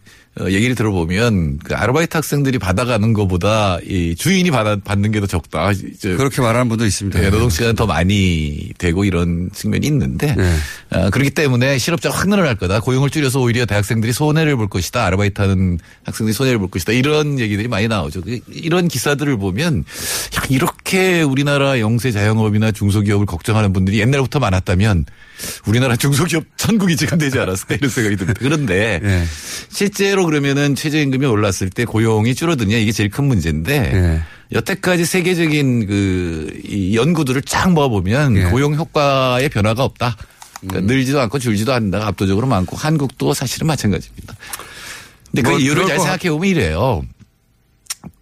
얘기를 들어보면 그 아르바이트 학생들이 받아가는 것보다 이 주인이 받아, 받는 게 더 적다. 그렇게 말하는 분도 있습니다. 네, 노동 시간 더 많이 되고 이런 측면이 있는데 어, 그렇기 때문에 실업자가 확 늘어날 거다. 고용을 줄여서 오히려 대학생들이 손해를 볼 것이다. 아르바이트하는 학생들이 손해를 볼 것이다. 이런 얘기들이 많이 나오죠. 그- 이런 기사들을 보면 야, 이렇게 우리나라 영세 자영업이나 중소기업을 걱정하는 분들이 옛날부터 많았다면 우리나라 중소기업 천국이 지금 되지 않았을까 이런 생각이 듭니다. 그런데 <laughs> 예. 실제로 그러면은 최저임금이 올랐을 때 고용이 줄어드냐 이게 제일 큰 문제인데 예. 여태까지 세계적인 그 이 연구들을 쫙 모아보면 예. 고용 효과의 변화가 없다. 음. 그러니까 늘지도 않고 줄지도 않는다가 압도적으로 많고 한국도 사실은 마찬가지입니다. 근데 그뭐 이유를 잘것 생각해 보면 이래요.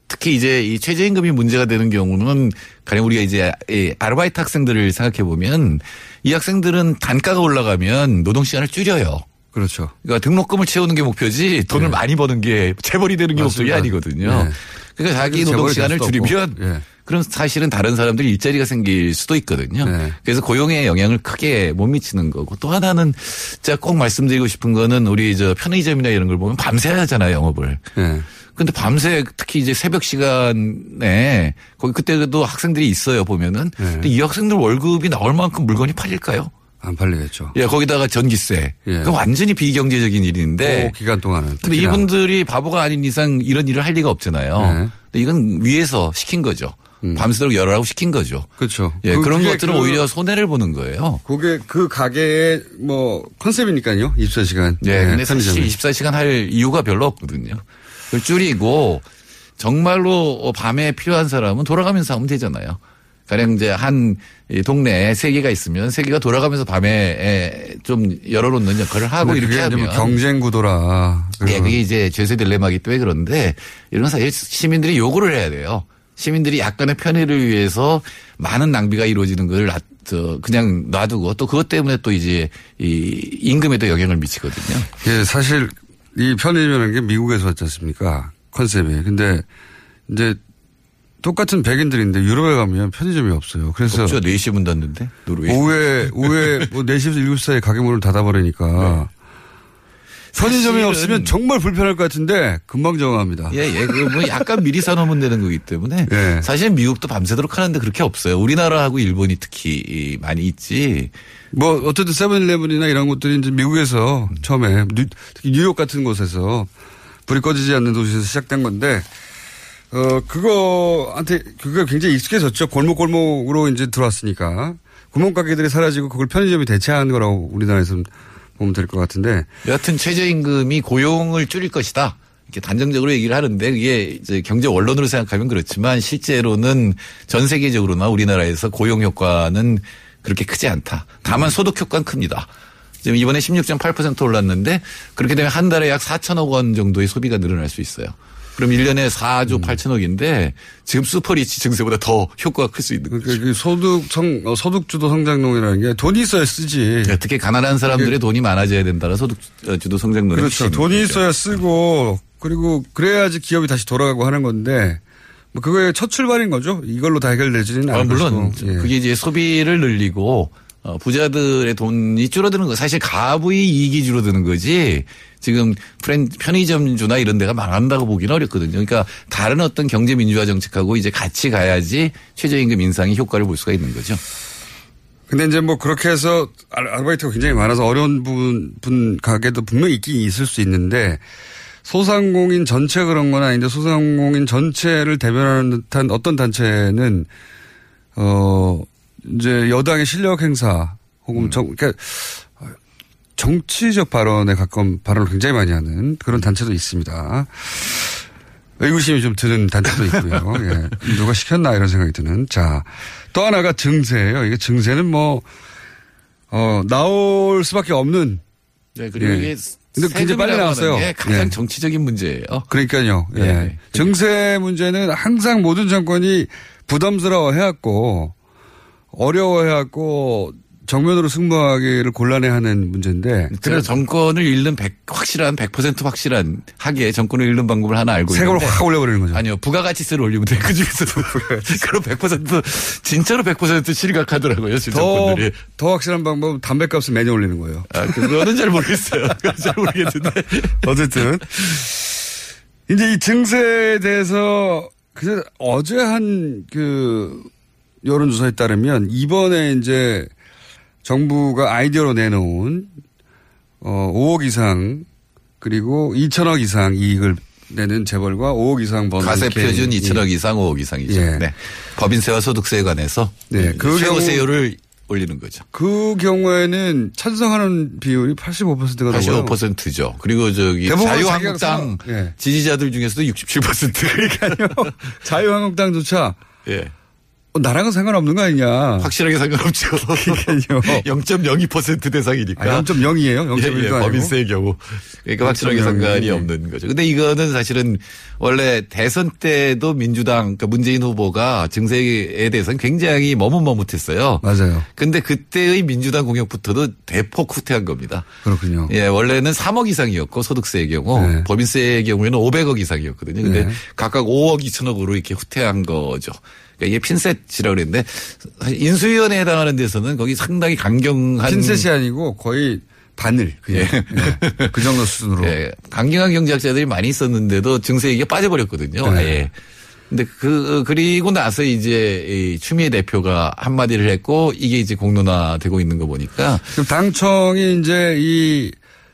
특히 이제 이 최저임금이 문제가 되는 경우는 가령 우리가 이제 이 아르바이트 학생들을 생각해 보면 이 학생들은 단가가 올라가면 노동 시간을 줄여요. 그렇죠. 그러니까 등록금을 채우는 게 목표지 돈을 많이 버는 게 재벌이 되는 게 목적이 맞습니다. 아니거든요. 네. 그러니까 자기 노동 될 시간을 줄이면. 그럼 사실은 다른 사람들이 일자리가 생길 수도 있거든요. 네. 그래서 고용에 영향을 크게 못 미치는 거고 또 하나는 제가 꼭 말씀드리고 싶은 거는 우리 저 편의점이나 이런 걸 보면 밤새 하잖아요 영업을. 예. 근데 밤새 특히 이제 새벽 시간에 거기 그때도 학생들이 있어요 보면은. 네. 근데 이 학생들 월급이 나올 만큼 물건이 팔릴까요? 안 팔리겠죠. 예, 거기다가 전기세. 예. 그 완전히 비경제적인 일인데. 그 기간 동안은. 근데. 이분들이 바보가 아닌 이상 이런 일을 할 리가 없잖아요. 네. 근데 이건 위에서 시킨 거죠. 밤새도록 열어라고 시킨 거죠. 그렇죠. 예, 그- 그런 것들은 그- 오히려 손해를 보는 거예요. 그게 그 가게의 뭐 컨셉이니까요. 24시간. 네, 근데 사실 24시간 할 이유가 별로 없거든요. 그걸 줄이고 정말로 밤에 필요한 사람은 돌아가면서 하면 되잖아요. 가령 이제 한이 동네에 세 개가 있으면 세 개가 돌아가면서 밤에 좀 열어놓는 역할을 하고 이렇게 하면 뭐 경쟁 구도라. 예, 그게 이제 죄세 딜레마기 때문에 그런데 이런 사실 시민들이 요구를 해야 돼요. 시민들이 약간의 편의를 위해서 많은 낭비가 이루어지는 걸 그냥 놔두고 또 그것 때문에 또 이제 이 임금에도 영향을 미치거든요. 예, 사실 이 편의점이라는 게 미국에서 왔지 않습니까? 컨셉이. 근데 이제 똑같은 백인들인데 유럽에 가면 편의점이 없어요. 그래서 없죠. 4시 문 닫는데 노르웨이. 오후에 오후에 <laughs> 뭐 4시에서 7시 사이에 가게 문을 닫아버리니까 편의점이 없으면 정말 불편할 것 같은데 금방 정합니다. 예, 예. 그뭐 약간 미리 사놓으면 되는 거기 때문에 예. 사실 미국도 밤새도록 하는데 그렇게 없어요. 우리나라하고 일본이 특히 많이 있지. 뭐 어쨌든 세븐일레븐이나 이런 것들이 이제 미국에서 처음에 뉴, 특히 뉴욕 같은 곳에서 불이 꺼지지 않는 도시에서 시작된 건데 어 그거한테 그거 굉장히 익숙해졌죠. 골목골목으로 이제 들어왔으니까 구멍가게들이 사라지고 그걸 편의점이 대체한 거라고 우리나라에서는 보면 될 것 같은데 여하튼 최저임금이 고용을 줄일 것이다. 이렇게 단정적으로 얘기를 하는데 그게 이제 경제 원론으로 생각하면 그렇지만 실제로는 전 세계적으로나 우리나라에서 고용 효과는 그렇게 크지 않다. 다만 소득 효과는 큽니다. 지금 이번에 16.8% 올랐는데 그렇게 되면 한 달에 약 4천억 원 정도의 소비가 늘어날 수 있어요. 그럼 1년에 4조 8천억인데 지금 슈퍼리치 증세보다 더 효과가 클 수 있는 거죠. 그 소득 성 어, 소득 주도 성장론이라는 게 돈이 있어야 쓰지. 특히 가난한 사람들의 돈이 많아져야 된다는 소득 주도 성장론이 그렇죠. 돈이 있어야 쓰고 그리고 그래야지 기업이 다시 돌아가고 하는 건데 뭐 그거의 첫 출발인 거죠. 이걸로 다 해결되지는 아, 않을 물론 것이고. 예. 그게 이제 소비를 늘리고 어, 부자들의 돈이 줄어드는 거 사실 가부의 이익이 줄어드는 거지 지금 프렌 편의점주나 이런 데가 망한다고 보기는 어렵거든요. 그러니까 다른 어떤 경제 민주화 정책하고 이제 같이 가야지 최저임금 인상이 효과를 볼 수가 있는 거죠. 근데 이제 뭐 그렇게 해서 알- 아르바이트가 굉장히 많아서 어려운 분, 분 가게도 분명히 있긴 있을 수 있는데 소상공인 전체 그런 건 아닌데 소상공인 전체를 대변하는 듯한 어떤 단체는 어 이제 여당의 실력 행사 혹은 정, 그러니까 정치적 발언에 가까운 발언을 굉장히 많이 하는 그런 단체도 있습니다. 의구심이 좀 드는 단체도 있고요. <laughs> 예. 누가 시켰나 이런 생각이 드는. 자, 또 하나가 증세예요. 이게 증세는 뭐, 어, 나올 수밖에 없는. 네, 그리고 예. 이게 근데 굉장히 빨리 나왔어요. 게 가장 예. 정치적인 문제예요. 그러니까요. 예. 예. 증세 문제는 항상 모든 정권이 부담스러워 해왔고, 어려워 해왔고, 정면으로 승부하기를 곤란해하는 문제인데. 그래서 정권을 잃는 100, 확실한 100% 확실한 하기에 정권을 잃는 방법을 하나 알고 세금을 있는데 확 올려버리는 거죠. 아니요 부가가치세를 올리면 돼. 그 중에서도 <laughs> 그럼 100% 진짜로 100% 실각하더라고요. 지금 더, 정권들이. 더 확실한 방법은 담배값을 매년 올리는 거예요. 아, 그거는 잘 모르겠어요. 잘 모르겠는데. <laughs> 어쨌든. 이제 이 증세에 대해서 그 어제 한 그 여론조사에 따르면 이번에 이제 정부가 아이디어로 내놓은 어 5억 이상 그리고 2천억 이상 이익을 내는 재벌과 5억 이상 버는 가세. 표준 2천억 이상 5억 이상이죠. 예. 네. 법인세와 소득세에 관해서 네, 그 경우- 최고세율을 올리는 거죠. 그 경우에는 찬성하는 비율이 85%가 나와요. 85%죠. 그리고 저기 자유한국당 예. 지지자들 중에서도 67%. 그러니까요. <laughs> 자유한국당조차 예. 어, 나랑은 상관없는 거 아니냐. 확실하게 상관없죠. 그러니까요. <laughs> 0.02% 대상이니까. 아, 0.0이에요? 0.1도 예, 예? 법인세의 경우. 그러니까 확실하게 0.0이. 상관이 없는 거죠. 근데 이거는 사실은 원래 대선 때도 민주당, 그러니까 문재인 후보가 증세에 대해서는 굉장히 머뭇머뭇했어요. 맞아요. 근데 그때의 민주당 공약부터도 대폭 후퇴한 겁니다. 그렇군요. 예, 원래는 3억 이상이었고 소득세의 경우 네. 법인세의 경우에는 500억 이상이었거든요. 근데 네. 각각 5억 2천억으로 이렇게 후퇴한 거죠. 그러니까 이게 핀셋 이라고 그랬는데 인수위원회에 해당하는 데서는 거기 상당히 강경한 핀셋이 아니고 거의 바늘. 그냥. 예. 그 정도 수준으로. 예, 강경한 경제학자들이 많이 있었는데도 증세 얘기가 빠져버렸거든요. 네. 아예. 근데 그 그리고 나서 이제 이 추미애 대표가 한마디를 했고 이게 이제 공론화되고 있는 거 보니까 그럼 당청이 이제 이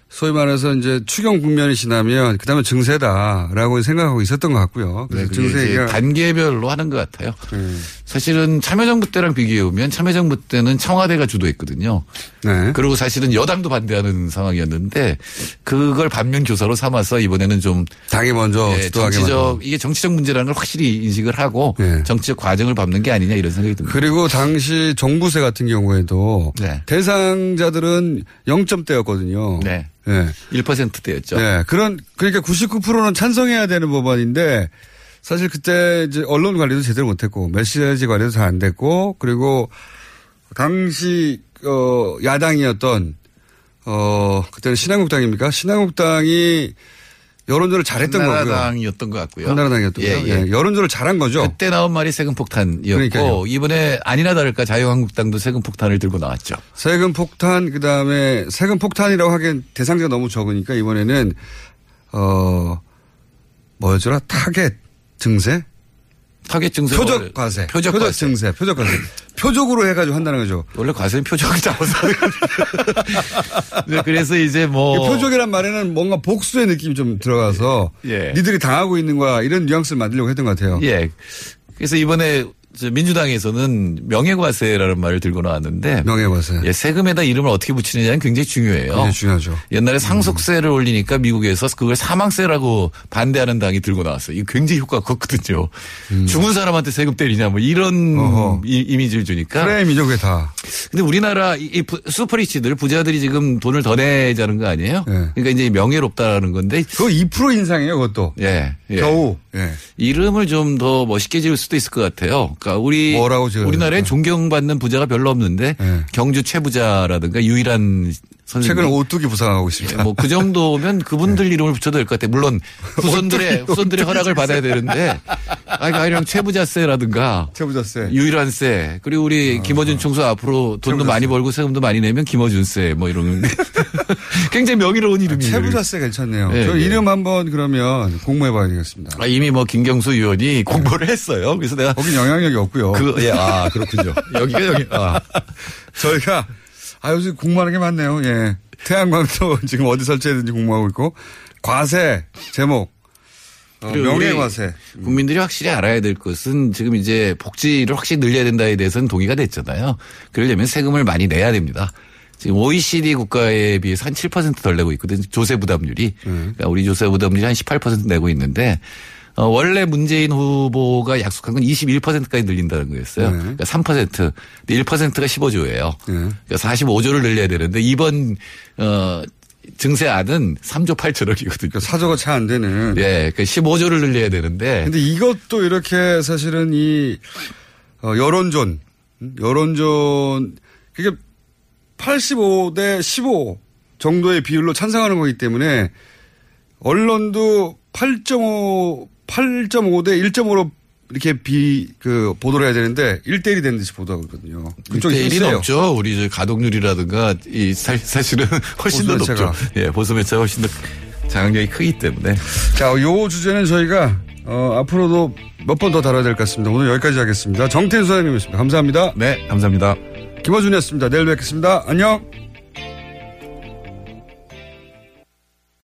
소위 말해서 이제 추경 국면이 지나면 그다음에 증세다라고 생각하고 있었던 것 같고요. 네, 그래서 이제 증세가 단계별로 하는 것 같아요. 음. 사실은 참여정부 때랑 비교해 보면 참여정부 때는 청와대가 주도했거든요. 네. 그리고 사실은 여당도 반대하는 상황이었는데 그걸 반면 교사로 삼아서 이번에는 좀 당이 먼저 예, 주도하게 정치적. 이게 정치적 문제라는 걸 확실히 인식을 하고 네. 정치적 과정을 밟는 게 아니냐 이런 생각이 듭니다. 그리고 당시 종부세 같은 경우에도 네. 대상자들은 0점대였거든요. 네. 네. 1%대였죠. 네. 그런 그러니까 99%는 찬성해야 되는 법안인데 사실 그때 이제 언론 관리도 제대로 못했고 메시지 관리도 잘 안 됐고 그리고 당시 어 야당이었던 어 그때는 신한국당입니까? 신한국당이 여론조를 잘했던 거고요. 한나라당이었던 것 같고요. 한나라당이었던 예, 거요. 예. 예, 여론조를 잘한 거죠. 그때 나온 말이 세금 폭탄이었고 그러니까요. 이번에 아니나 다를까 자유한국당도 세금 폭탄을 들고 나왔죠. 세금 폭탄 그다음에 세금 폭탄이라고 하기엔 대상자가 너무 적으니까 이번에는 어 뭐였더라 타겟 증세 타겟 증세 표적 과세 표적 과세. 증세 표적 과세 <laughs> 표적으로 해가지고 한다는 거죠. 원래 과세는 하는 거죠. <laughs> 네, 그래서 이제 뭐이 표적이란 말에는 뭔가 복수의 느낌이 좀 들어가서 예. 니들이 당하고 있는 거야 이런 뉘앙스를 만들려고 했던 것 같아요. 예. 그래서 이번에 저 민주당에서는 명예과세라는 말을 들고 나왔는데 명예과세. 예, 세금에다 이름을 어떻게 붙이느냐는 굉장히 중요해요. 굉장히 중요하죠. 옛날에 상속세를 올리니까 미국에서 그걸 사망세라고 반대하는 당이 들고 나왔어요. 이거 굉장히 효과가 컸거든요. 죽은 사람한테 세금 때리냐 뭐 이런 음. 어허. 이, 이미지를 주니까. 프레임이죠 그게 다. 근데 우리나라 이, 이 부- 슈퍼리치들 부자들이 지금 돈을 더 내자는 거 아니에요? 예. 그러니까 이제 명예롭다라는 건데. 그거 2% 인상이에요 그것도. 예. 예. 겨우. 예. 이름을 좀 더 멋있게 지을 수도 있을 것 같아요. 그러니까 우리 우리나라에? 존경받는 부자가 별로 없는데 예. 경주 최부자라든가 유일한. 최근 오뚜기 부상하고 있습니다. 뭐 그 정도면 그분들 이름을 붙여도 될 것 같아요. 물론 후손들의 후손들의 허락을 받아야 되는데 아니 아니랑 최부자세라든가 최부자세. 유일한세 그리고 우리 김어준 총수 앞으로 돈도 많이 벌고 세금도 많이 내면 김어준세 뭐 이런 <laughs> 굉장히 명의로운 이름이에요. 최부자세 괜찮네요. 예, 저 예. 이름 한번 그러면 공모해봐야 되겠습니다. 아, 이미 뭐 김경수 의원이 <laughs> 공부를 했어요. 그래서 내가 거긴 영향력이 없고요. 그, 예, 아, 그렇군요. <laughs> 여기가 여기, 아. 저희가 아 요즘 공부하는 게 많네요. 예. 태양광도 <laughs> 지금 어디 설치해야 되는지 공부하고 있고 과세 제목 어, 명예과세. 우리 국민들이 확실히 알아야 될 것은 지금 이제 복지를 확실히 늘려야 된다에 대해서는 동의가 됐잖아요. 그러려면 세금을 많이 내야 됩니다. 지금 OECD 국가에 비해서 한 7%덜 내고 있거든요. 조세 부담률이. 그러니까 우리 조세 부담률이 한 18% 내고 있는데 어, 원래 문재인 후보가 약속한 건 21%까지 늘린다는 거였어요. 네. 그러니까 3%. 근데 1%가 15조예요. 네. 그러니까 45조를 늘려야 되는데 이번 어 증세안은 3조 8천억이거든요. 그러니까 사조가 차 안 되는. 예, 그 15조를 늘려야 되는데. 근데 이것도 이렇게 사실은 이 어, 여론전 음? 여론전 그게 85대 15 정도의 비율로 찬성하는 거기 때문에 언론도 8.5 8.5 대 1.5로 이렇게 비, 그, 보도를 해야 되는데, 1대1이 되는 듯이 보도하고 있거든요. 그쪽이 1대1이 세요. 높죠. 우리 저 가동률이라든가 이 사, 사실은 <laughs> 훨씬 더. 높죠. 예, 보수 매체가 훨씬 더 장악력이 크기 때문에. 자, 요 주제는 저희가 어, 앞으로도 몇 번 더 다뤄야 될 것 같습니다. 오늘 여기까지 하겠습니다. 정태인 소장님이었습니다. 감사합니다. 네, 감사합니다. 김어준이었습니다. 내일 뵙겠습니다. 안녕.